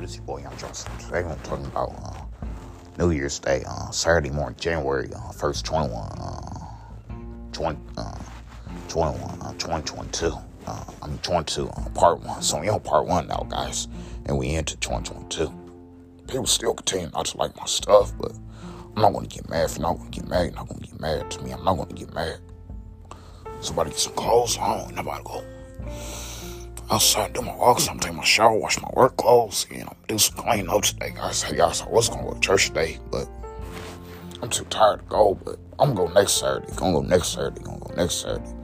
good? It's your boy Young Johnson. Today I'm talking about uh, New Year's Day, uh, Saturday morning, January uh, 1st, 21, uh, 20, uh, 21, uh, 2022. Uh, I mean, 22, uh, part one. So we on part one now, guys, and we into 2022. People still continue not to like my stuff, but I'm not to get mad if you're not to get mad. You're not to get mad to me. I'm not to get mad. Somebody get some clothes on. Nobody go outside, do my walks. I'm my shower, wash my work clothes, you know, do some cleaning up today, guys. Hey, guys, I was gonna go to church today, but I'm too tired to go. But I'm gonna go next Saturday. Gonna go next Saturday. Gonna go next Saturday.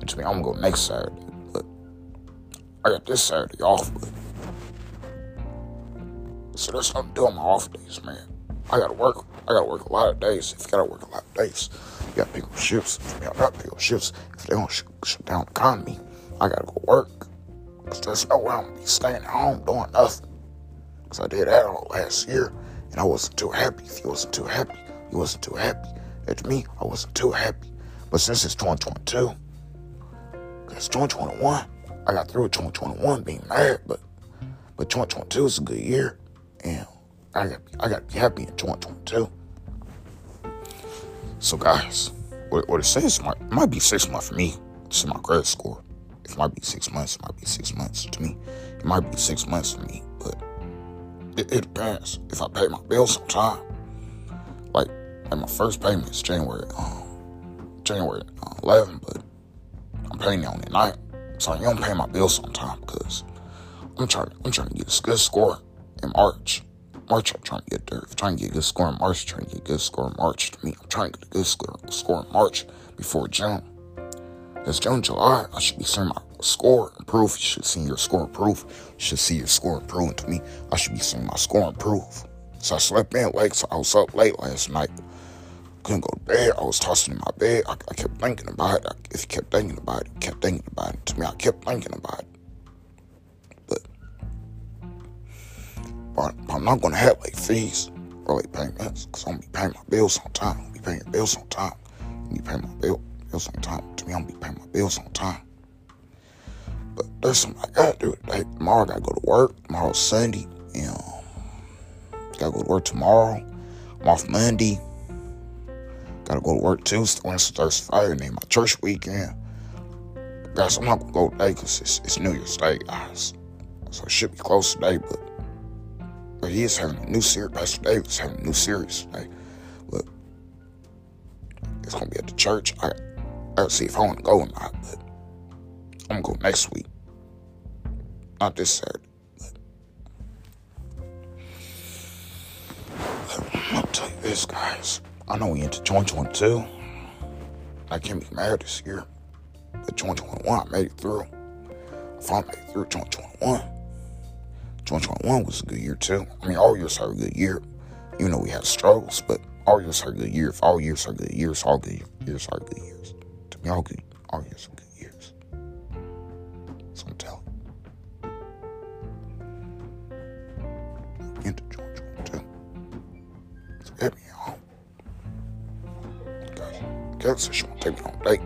Which means I'm gonna go next Saturday. But I got this Saturday off. But so there's something to do on my off days, man. I gotta work. I gotta work a lot of days. If you gotta work a lot of days, you gotta pick up shifts. If you gotta pick up shifts, if they don't sh- shut down the economy, I gotta go work. Cause there's no way I'm gonna be staying at home doing nothing. Cause I did that all last year, and I wasn't too happy. If you wasn't too happy, you wasn't too happy. To me, I wasn't too happy. But since it's 2022, it's 2021, I got through 2021 being mad, but but 2022 is a good year, and I got I got to be happy in 2022. So guys, what, what it says might, might be six months for me This is my credit score. It might be six months. It might be six months to me. It might be six months for me, but it, it depends. If I pay my bills on time, like like my first payment is January, um, January uh, 11, but I'm paying on the night, so I don't pay my bills on time because I'm trying. I'm trying to get a good score in March. March, I'm trying to get there. I'm trying to get a good score in March, I'm trying to get a good score in March. To me, I'm trying to get a good score, score in March before June. It's June, July. I should be seeing my score improve. You should see your score improve. You should see your score improving to me. I should be seeing my score improve. So I slept in late, so I was up late last night. Couldn't go to bed. I was tossing in my bed. I, I kept thinking about it. I, if you kept thinking about it, kept thinking about it. To me, I kept thinking about it. But, but, I'm not going to have late fees or late payments because I'm going to be paying my bills on time. I'm going to be paying bills on time. I'm going to be paying my bill, bills on time. To me, I'm to be paying my bills on time. But there's something I got to do today. Tomorrow, I got to go to work. Tomorrow's Sunday. You um, know, got to go to work tomorrow. I'm off Monday. Gotta go to work Tuesday, Wednesday, Thursday, Friday, and then my church weekend. Guys, I'm not gonna go today because it's, it's New Year's Day, guys. So it should be close today, but but he is having a new series. Pastor David's having a new series today. But it's gonna be at the church. I, I gotta see if I wanna go or not, but I'm gonna go next week. Not this Saturday. I'll tell you this, guys. I know we into 2022. I can't be mad this year. But 2021, I made it through. If I made it through 2021. 2021 was a good year too. I mean, all years are a good year. Even though we had struggles, but all years are a good year. If all years are good years, all good years are good years. To me, all years are good years. So I'm telling you. Into 2022. So hit me home. Guys, Kat said she want to take me on a date.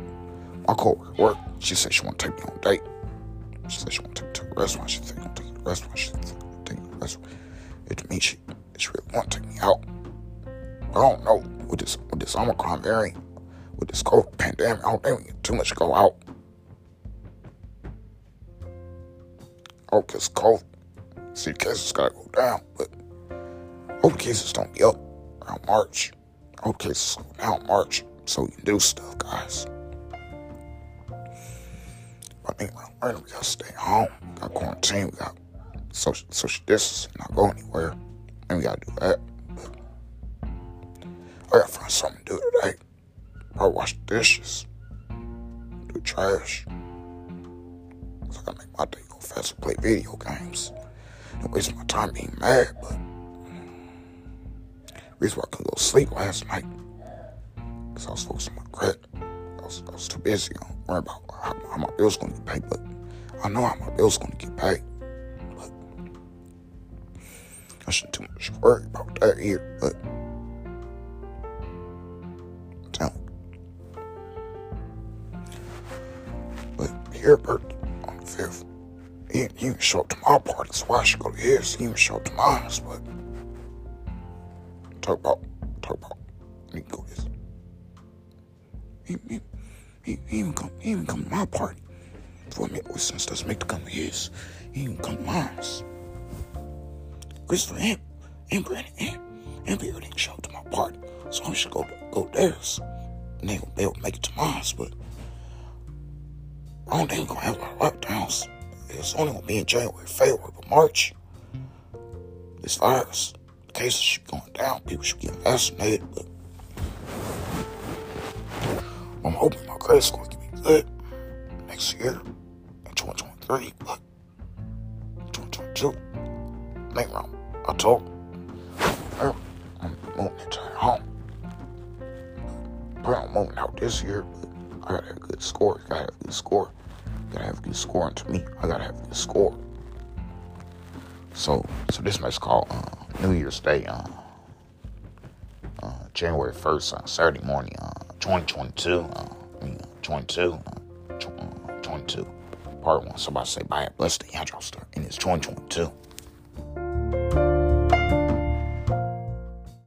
My coworker at work, she said she want to take me on a date. She said she want to take me to a restaurant. She think I'm taking to a restaurant. She think I'm taking to a restaurant. It to me, she, she really want to take me out. I don't know with this with this Omicron variant, with this COVID pandemic. I don't think too much to go out. Oh, cause COVID. See, cases gotta go down, but hope cases don't be up around March. Hope cases go down March so we can do stuff, guys. I think we're we gotta stay home. We got quarantine. We got social social distancing. Not go anywhere. And we gotta do that. But I gotta find something to do today. Probably wash dishes. Do trash. So I make my day go faster. Play video games. Don't waste my time being mad. But reason why I couldn't go to sleep last night because I was focused on my credit. I was, I was too busy on worrying about how, how my bills to get paid, but I know how my bills to get paid. But I shouldn't too much worry about that here. But here birthday on the fifth, he, he didn't show up to my party, so I should go to his. He didn't show up to mine, but talk about, talk about, let me go this. He, he, he, he even come, he even come to my party. For me, since doesn't make the come to his, he even come to mine. Christopher and, and Brandon and, and Beard didn't show up to my party, so I should go to, go to theirs. And they able to make it to mine, but I don't think we're gonna have a lot of lockdowns. It's only gonna be in January, February, but March. This virus, cases should be going down. People should get vaccinated, but I'm hoping my credit score can be good next year in 2023, but 2022, ain't wrong. I told her I'm moving home. Out this year, I have a good score. Gotta have a good score. Gotta have a good scoring to me. I gotta have a good score. So, so this match called uh, New Year's Day, uh, uh, January 1st, uh, Saturday morning, uh, 2022. Uh, I mean, 22, uh, 22. Part one. Somebody say, it, bless the Andrew star. And it's 2022.